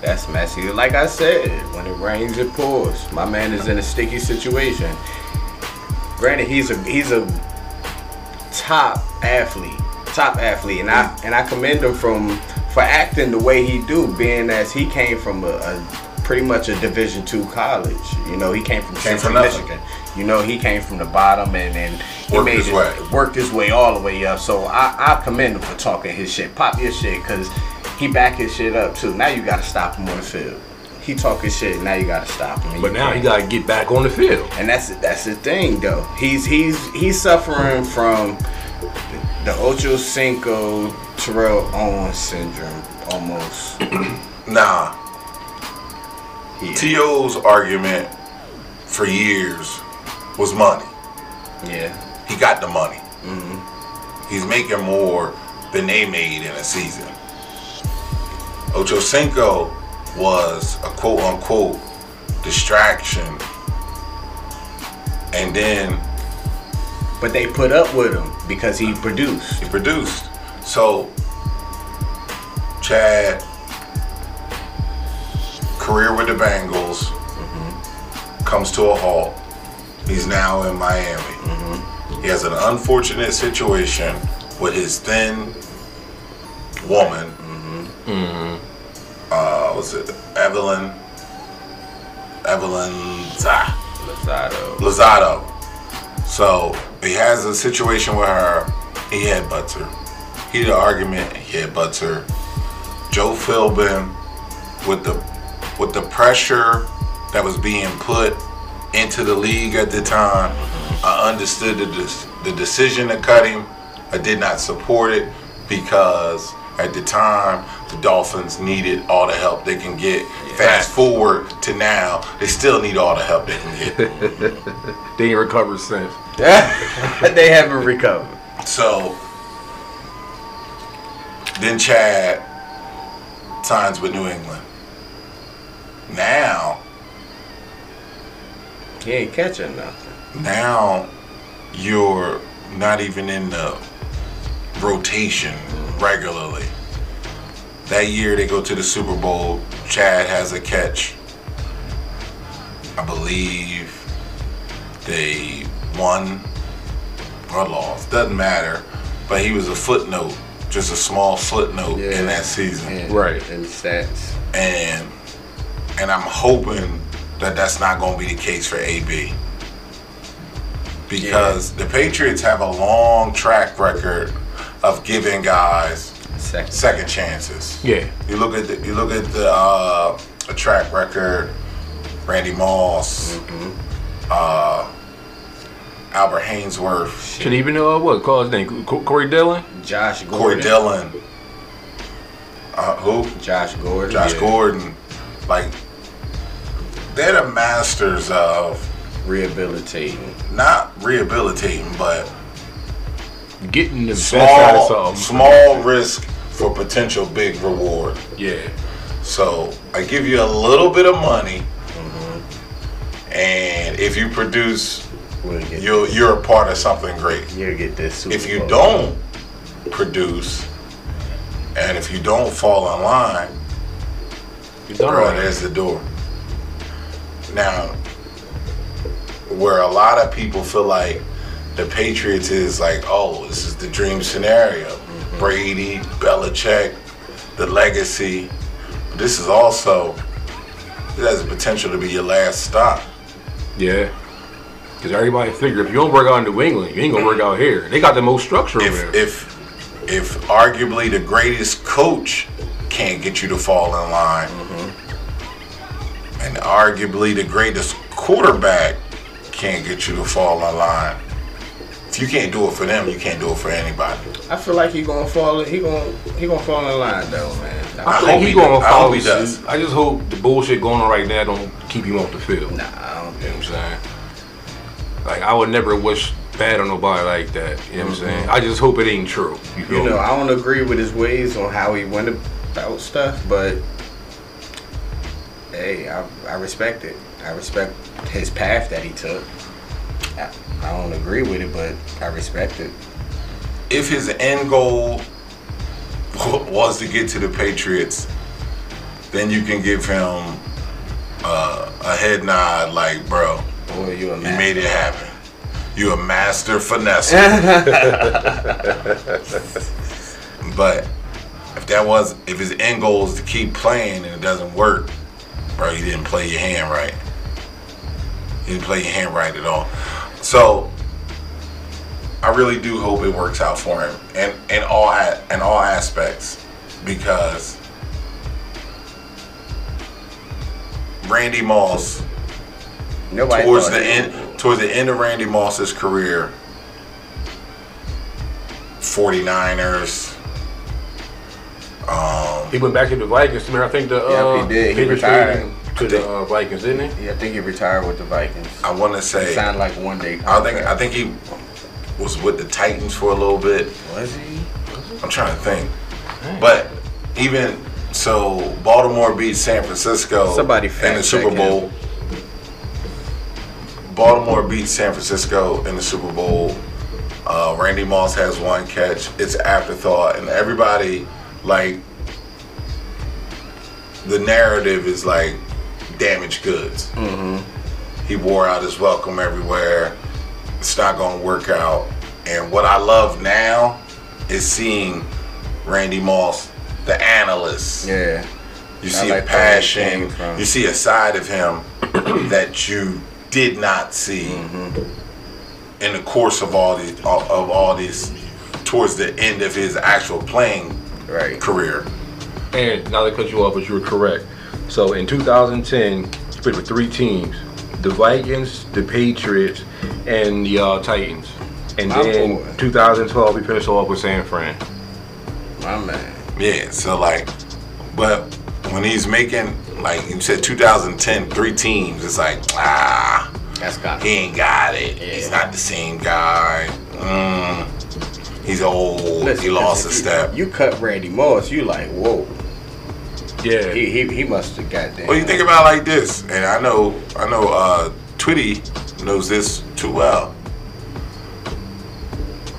That's messy. Like I said, when it rains, it pours. My man is in a sticky situation. Granted, he's a he's a top athlete, top athlete, and I and I commend him from for acting the way he do, being as he came from a, a pretty much a Division two college. You know, he came from from. Michigan. You know, he came from the bottom and and he Worked made his it- way. worked his way all the way up. So I, I commend him for talking his shit. Pop your shit, cause he back his shit up too. Now you gotta stop him on the field. He talking shit. Now you gotta stop him. But now he got to get back on the field. and that's that's the thing though. He's he's he's suffering from the Ocho Cinco Terrell Owens syndrome almost. Nah, Yeah. T.O.'s argument for years was money. yeah. He got the money. Mm-hmm. He's making more than they made in a season. Ocho Cinco was a quote unquote distraction. And then But they put up with him because he produced. he produced. So Chad, career with the Bengals, mm-hmm. comes to a halt. He's now in Miami. Mm-hmm. He has an unfortunate situation with his thin woman. Mm-hmm. Uh, what's it? Evelyn. Evelyn Zah. Lozado. Lozado. So he has a situation with her. He headbutts her. He did an argument. He headbutts her. Joe Philbin, with the with the pressure that was being put into the league at the time, I understood the the decision to cut him. I did not support it because at the time the Dolphins needed all the help they can get. Fast forward to now, they still need all the help they can get. They ain't recovered since. they haven't recovered. So then Chad signs with New England. Now, He ain't catching nothing. now you're not even in the rotation regularly. That year they go to the Super Bowl. Chad has a catch. I believe they won or lost. Doesn't matter. But he was a footnote, just a small footnote in that season. And, Right. And stats. And and I'm hoping that that's not going to be the case for AB. Because the Patriots have a long track record of giving guys Second. second chances. Yeah. You look at the, you look at the uh, a track record, Randy Moss, uh, Albert Haynesworth, Should even know uh, what call his name? Co- Corey Dillon. Josh Gordon. Corey Dillon, uh, who? Josh Gordon. Josh yeah. Gordon, like they're the masters of Rehabilitating. not rehabilitating, but Getting the best out of small something. small risk for potential big reward. Yeah. So I give you a little bit of money, and if you produce, We'll you're you're a part of something great. you'll get this Super If you Bowl. don't produce, and if you don't fall in line, You done bro, there's the door. Now, where a lot of people feel like the Patriots is like, oh, this is the dream scenario. Mm-hmm. Brady, Belichick, the legacy. But this is also, it has the potential to be your last stop. Yeah. Because everybody figure if you don't work out in New England, you ain't gonna work out here. They got the most structure over If there. if if arguably the greatest coach can't get you to fall in line, mm-hmm. and arguably the greatest quarterback can't get you to fall in line. If you can't do it for them, you can't do it for anybody. I feel like he gonna fall. He gonna he gonna fall in line though, man. I, I think hope he he gonna do- I hope he does. I just hope the bullshit going on right now don't keep him off the field. Nah, I don't You know what. I'm saying? Like I would never wish bad on nobody like that. You know what I'm saying? I just hope it ain't true. You, You know, me? I don't agree with his ways on how he went about stuff, but hey, I, I respect it. I respect his path that he took. I, I don't agree with it, but I respect it. If his end goal was to get to the Patriots, then you can give him uh, a head nod, like, bro, Boy, you a you made it happen. You a master finesse. but if that was, if his end goal is to keep playing and it doesn't work, bro, you didn't play your hand right. You didn't play your hand right at all. So I really do hope it works out for him, and in all in all aspects, because Randy Moss Nobody towards the he- end towards the end of Randy Moss's career 49ers um He went back to the Vikings. Remember, I think the Yep, uh, he did. He Patriots retired. traded him to the uh, Vikings, didn't he? Yeah, I think he retired with the Vikings. I want to He say signed like one day. I think I think he was with the Titans for a little bit was he? I'm trying to think but even so Baltimore beat San Francisco Somebody in the Super check Bowl Baltimore beats San Francisco in the Super Bowl Uh, Randy Moss has one catch. It's afterthought, and everybody like the narrative is like damaged goods. He wore out his welcome everywhere. It's not gonna work out. And what I love now is seeing Randy Moss, the analyst. Yeah. You I see like a passion. You see a side of him that you did not see Mm-hmm. in the course of all these of all these towards the end of his actual playing Right. career. And now to cut you off, but you were correct. So in 2010, he played with three teams: the Vikings, the Patriots, and the uh, Titans. And My then boy. 2012, he finished off with San Fran. My man. Yeah, so like, but when he's making like you said, 2010, three teams, it's like ah, That's got he ain't got it. He's not the same guy. Mm, he's old. he lost a step. You, you cut Randy Moss, you like, whoa. Yeah. He he, he must have got that. Well, you think about it like this, and I know, I know, uh, Twitty knows this too well.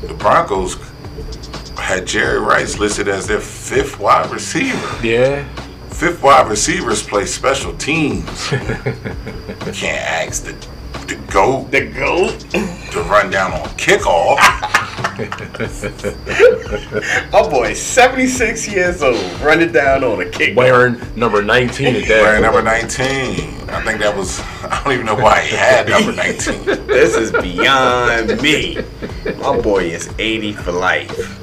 The Broncos had Jerry Rice listed as their fifth wide receiver. yeah. Fifth wide receivers play special teams. you can't ask the the goat the goat. to run down on kickoff. My boy, 76 years old, running down on a kick. Wearing number 19 at that. Wearing number 19. I think that was. I don't even know why he had number 19. This is beyond me. My boy is 80 for life.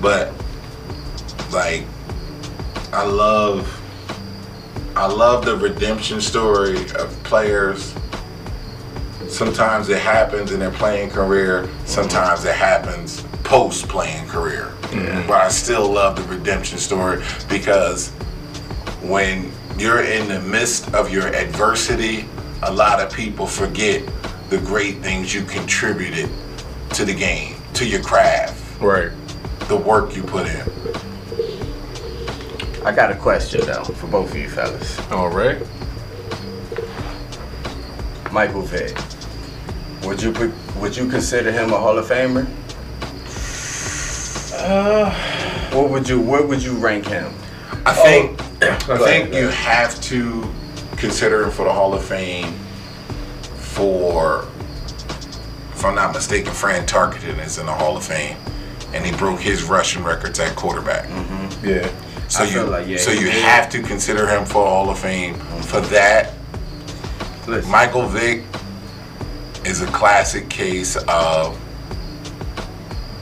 but like I love I love the redemption story of players. Sometimes it happens in their playing career, sometimes it happens post playing career. But I still love the redemption story because when you're in the midst of your adversity a lot of people forget the great things you contributed to the game, to your craft, Right. the work you put in. I got a question though for both of you fellas. All right. Michael Vick. Would you would you consider him a Hall of Famer? Uh, what would you where would you rank him? I think I think ahead. you have to consider him for the Hall of Fame for if I'm not mistaken, Fran Tarkenton is in the Hall of Fame. And he broke his rushing records at quarterback. Yeah. So I you like, yeah, so you did. have to consider him for Hall of Fame for that. Listen, Michael Vick is a classic case of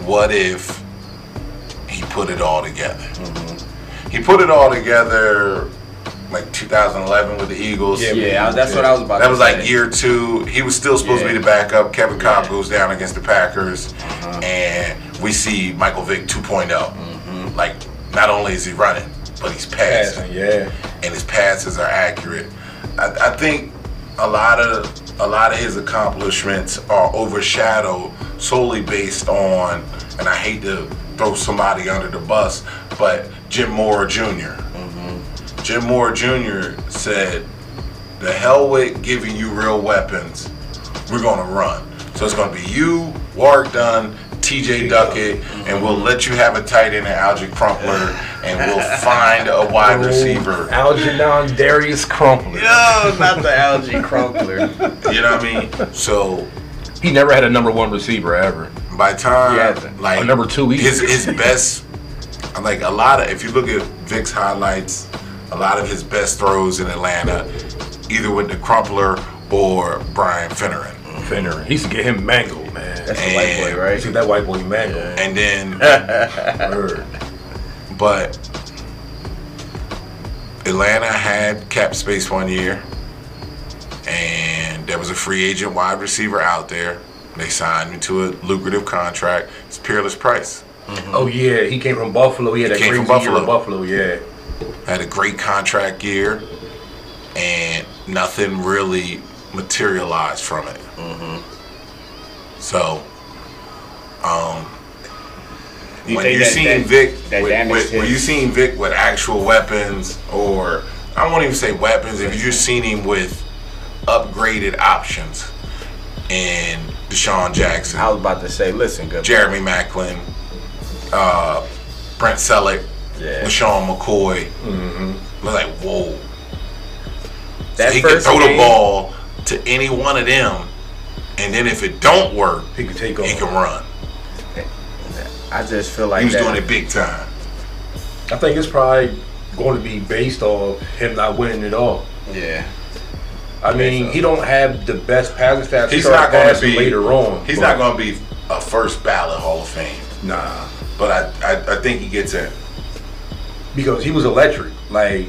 what if he put it all together. He put it all together like 2011 with the Eagles. Yeah, yeah, that's what I was about That was say. like year two. He was still supposed to be the backup. Kevin Kolb Yeah. goes down against the Packers, Uh-huh. and we see Michael Vick 2.0. Mm-hmm. Like, not only is he running, but he's passing Passing, yeah. and his passes are accurate. I, I think a lot of a lot of his accomplishments are overshadowed solely based on, and I hate to throw somebody under the bus, but Jim Mora junior mm-hmm. Jim Mora Jr. said, "The hell with giving you real weapons. We're gonna run. So it's gonna be you, Warrick Dunn." TJ Duckett, and we'll let you have a tight end in Alge Crumpler, and we'll find a wide receiver. Algernon Darius Crumpler. No, not the algae crumpler. You know what I mean? So He never had a number one receiver ever. by time He hasn't. like number two either. his his best like a lot of if you look at Vic's highlights, a lot of his best throws in Atlanta either with the Crumpler or Brian Finneran. Finner. He used to get him mangled, man. That's the white boy, right? see that white boy mangled. And then Word. but Atlanta had cap space one year and there was a free agent wide receiver out there. They signed him to a lucrative contract. It's Peerless Price. Mm-hmm. Oh yeah, he came from Buffalo. He had He that came crazy from year in Buffalo. Buffalo. Yeah. had a great contract year, and nothing really materialized from it. So, um, You when you that- seen that- Vic, that with, with, when you seen Vic with actual weapons, or I won't even say weapons, if you just seen him with upgraded options, and DeSean Jackson, I was about to say, listen, good. Jeremy Maclin, uh, Brent Celek, Yeah. LeSean McCoy. Mm-hmm. Like, whoa. That So he can first throw the ball to any one of them, and then if it don't work, He can take over. he can run. I just feel like He was that. doing it big time. I think it's probably going to be based off him not winning at all. Yeah. I mean, so. he don't have the best passing stats. He's not going to be later on. He's but- not going to be a first ballot Hall of Fame, Nah, but I, I, I think he gets in. because he was electric. Like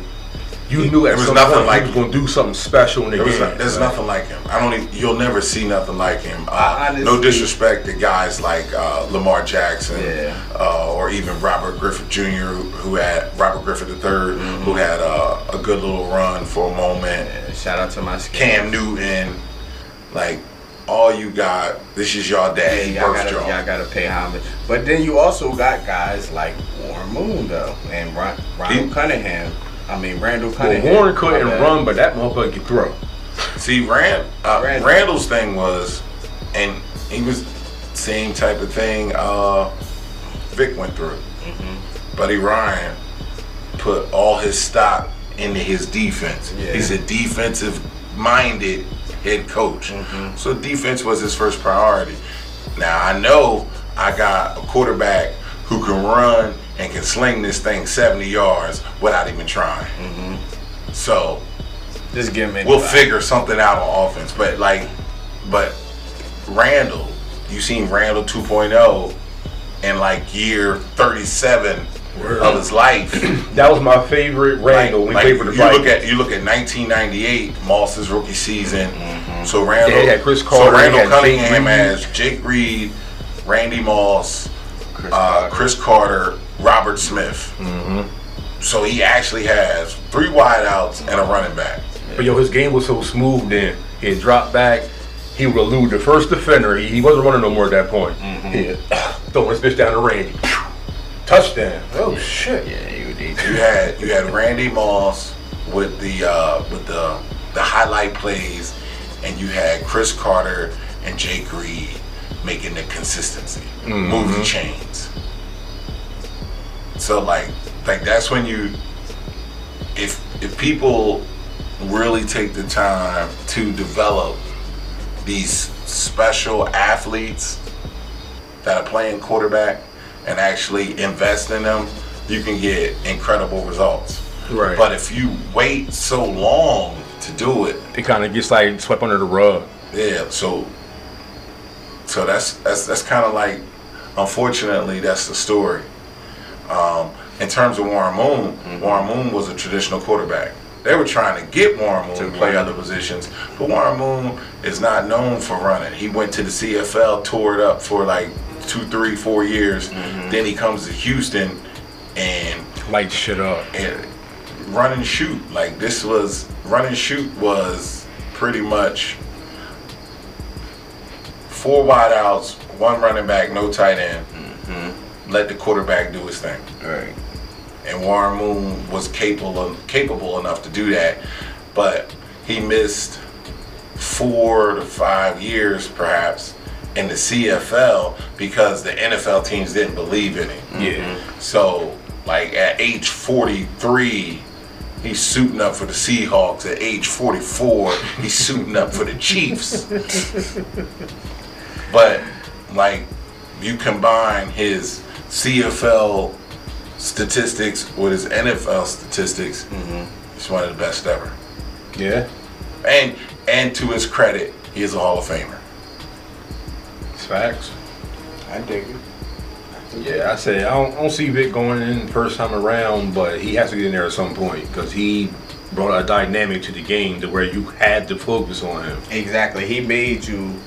you knew there at was some nothing point like- he was going to do something special in the There game. no- there's Like, nothing like him. I don't. Even, you'll never see nothing like him. Uh, I honestly- no disrespect to guys like uh, Lamar Jackson, Yeah. uh, or even Robert Griffin Jr., who had Robert Griffin III, Mm-hmm. who had uh, a good little run for a moment. Yeah, Shout out to my skin. Cam Newton, like all you got. This is y'all Yeah, y'all gotta, y'all. y'all gotta pay homage. But then you also got guys like Warren Moon though, and Ron, Ronald He- Cunningham. I mean Randall Well, Warren couldn't run, but that motherfucker could throw. See, Rand, uh, Randall. Randall's thing was, and he was same type of thing uh, Vic went through. Mm-hmm. Buddy Ryan put all his stock into his defense. Yeah. He's a defensive minded head coach. Mm-hmm. So defense was his first priority. Now I know I got a quarterback who can run and can sling this thing 70 yards without even trying. Mm-hmm. So Just give me. we'll figure something out on offense. But like, but Randall, you seen Randall 2.0 in like year 37 of his life. That was my favorite Randall like, he played for the you look at you look at 1998 Moss's rookie season. So Randall, Yeah, Chris so Carter, he Randall had Jake Cunningham as Jake Reed, Randy Moss, Chris uh, Cris Carter, Robert Smith. Mm-hmm. So he actually has three wideouts and a running back. But yo, his game was so smooth then. He'd drop back. He would elude the first defender. He, he wasn't running no more at that point. He'd throw his bitch down the range. Touchdown. Oh shit. Yeah, he would eat. You had you had Randy Moss with the uh, with the the highlight plays, and you had Cris Carter and Jake Reed making the consistency, move the mm-hmm. chains. So like like that's when you if if people really take the time to develop these special athletes that are playing quarterback and actually invest in them, you can get incredible results. Right. But if you wait so long to do it, It kind of gets like swept under the rug. yeah, so so that's that's that's kind of like unfortunately that's the story. Um, in terms of Warren Moon, Warren Moon was a traditional quarterback. They were trying to get Warren Moon to play other positions, but Warren Moon is not known for running. He went to the CFL, tore it up for like two, three, four years. Then he comes to Houston and Light shit up. and run and shoot. Like this was run and shoot was pretty much four wideouts, one running back, no tight end. Let the quarterback do his thing. Right. And Warren Moon was capable of, capable enough to do that, but he missed four to five years perhaps in the CFL because the NFL teams didn't believe in him. Yeah. Mm-hmm. So, like at age 43, he's suiting up for the Seahawks. At age 44, he's suiting up for the Chiefs. but, like, you combine his CFL statistics with his NFL statistics, mm-hmm. He's one of the best ever. Yeah. And and to his credit, he is a Hall of Famer. It's facts. I dig it. Yeah, I say I don't, I don't see Vic going in first time around, but he has to get in there at some point because he brought a dynamic to the game to where you had to focus on him. Exactly. He made you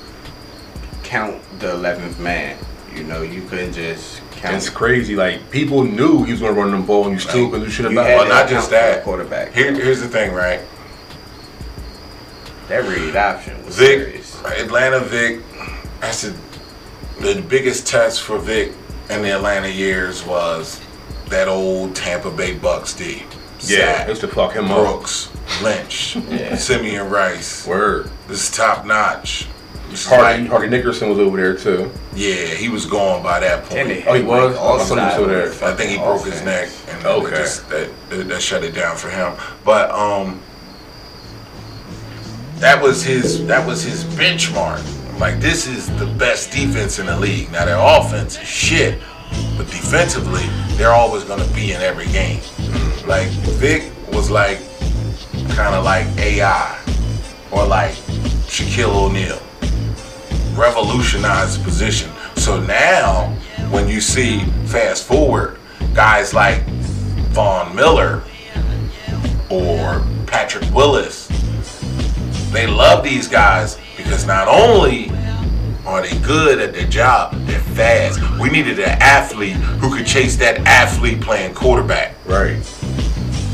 count the eleventh man. You know, you couldn't just It's crazy. Like people knew he was going to run them ball, and you still couldn't do shit You Well, not just that. quarterback. Here, here's the thing, right? That read option was Vic, serious. Atlanta Vic, that's the, the biggest test for Vic in the Atlanta years was that old Tampa Bay Bucks D. Yeah, used to fuck him up. Brooks, Lynch, Simeon Rice. Word. This is top notch. This is Hardy, Hardy Nickerson was over there too. yeah, he was gone by that point. Oh, he was? all I was still there. I think he broke his neck, and Okay. that, just, that, that that shut it down for him. But um, that was his that was his benchmark. Like this is the best defense in the league. Now their offense is shit, but defensively they're always gonna be in every game. Like Vic was like kind of like AI or like Shaquille O'Neal revolutionized the position. So now, when you see fast forward, guys like Von Miller or Patrick Willis, they love these guys because not only are they good at their job, they're fast. We needed an athlete who could chase that athlete playing quarterback. Right.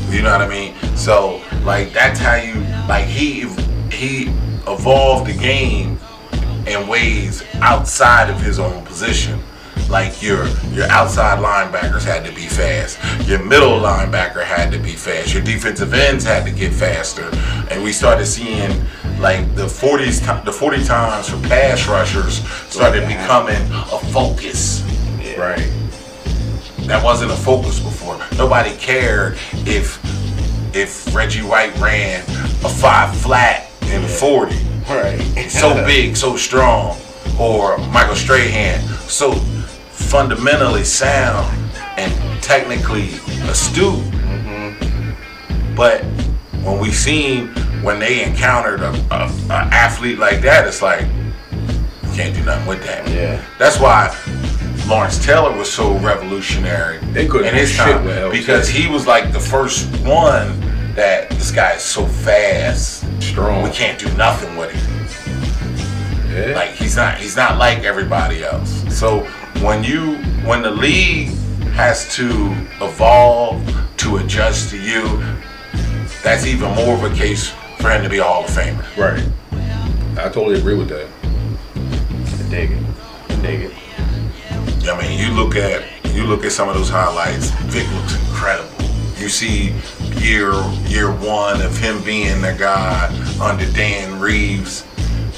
You know what I mean? So like that's how you like he he evolved the game in ways outside of his own position. Like your your outside linebackers had to be fast. Your middle linebacker had to be fast. Your defensive ends had to get faster. And we started seeing like the 40s the 40 times for pass rushers started becoming a focus Right. that wasn't a focus before. Nobody cared if if Reggie White ran a five flat in 40. Right. So big, so strong. Or Michael Strahan, so fundamentally sound and technically astute. Mm-hmm. But when we seen when they encountered a, a, a athlete like that, it's like you can't do nothing with that. Yeah. That's why Lawrence Taylor was so revolutionary They couldn't in his shit time because he was like the first one that this guy is so fast. Strong. We can't do nothing with him. Yeah. Like he's not he's not like everybody else. So when you when the league has to evolve to adjust to you, that's even more of a case for him to be a Hall of Famer. right. I totally agree with that. I Dig it. I Dig it. I mean, you look at you look at some of those highlights. Vic looks incredible. You see year year one of him being the guy under Dan Reeves,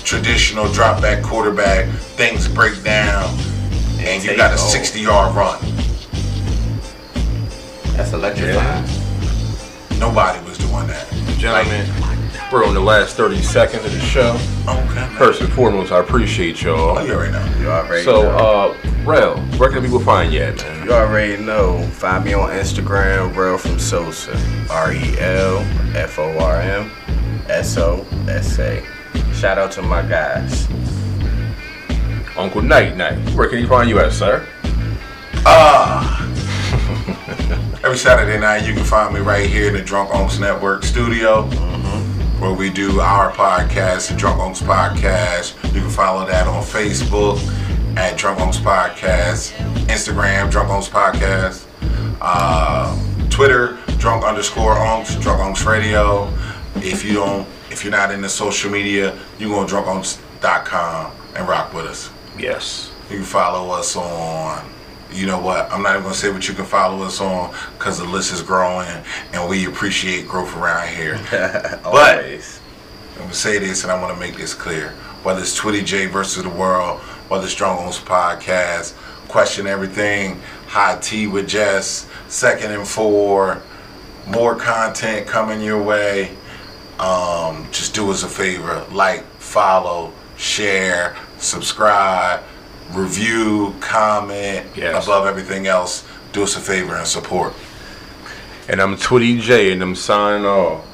traditional drop back quarterback. Things break down, and you take got a 60 yard run. That's electrifying. Nobody was doing that. Gentlemen, we're on the last 30 seconds of the show. Okay. First and foremost, I appreciate Oh, y'all. you already know. You already So, know. uh, Rel, where can people find you at, man? You already know. Find me on Instagram, Rel from Sosa. R E L F O R M S O S A. Shout out to my guys. Uncle Night Night, where can you find you at, sir? Ah. Every Saturday night, you can find me right here in the Drunk Unks Network studio, where we do our podcast, the Drunk Unks Podcast. You can follow that on Facebook at Drunk Unks Podcast, Instagram Drunk Unks Podcast, uh, Twitter Drunk underscore Unks, Drunk Unks Radio. If you don't, if you're not into social media, you go on drunkunks.com and rock with us. Yes. You can follow us on. You know what? I'm not even gonna say what you can follow us on because the list is growing and we appreciate growth around here. Always. I'm gonna say this and I want to make this clear. Whether it's Twitty J versus the world, whether it's Strong Homes Podcast, Question Everything, Hot Tea with Jess, Second and Four, more content coming your way. Um, just do us a favor, like, follow, share, subscribe, review, comment. Yes. Above everything else, do us a favor and support. And I'm Twitty J, and I'm signing off.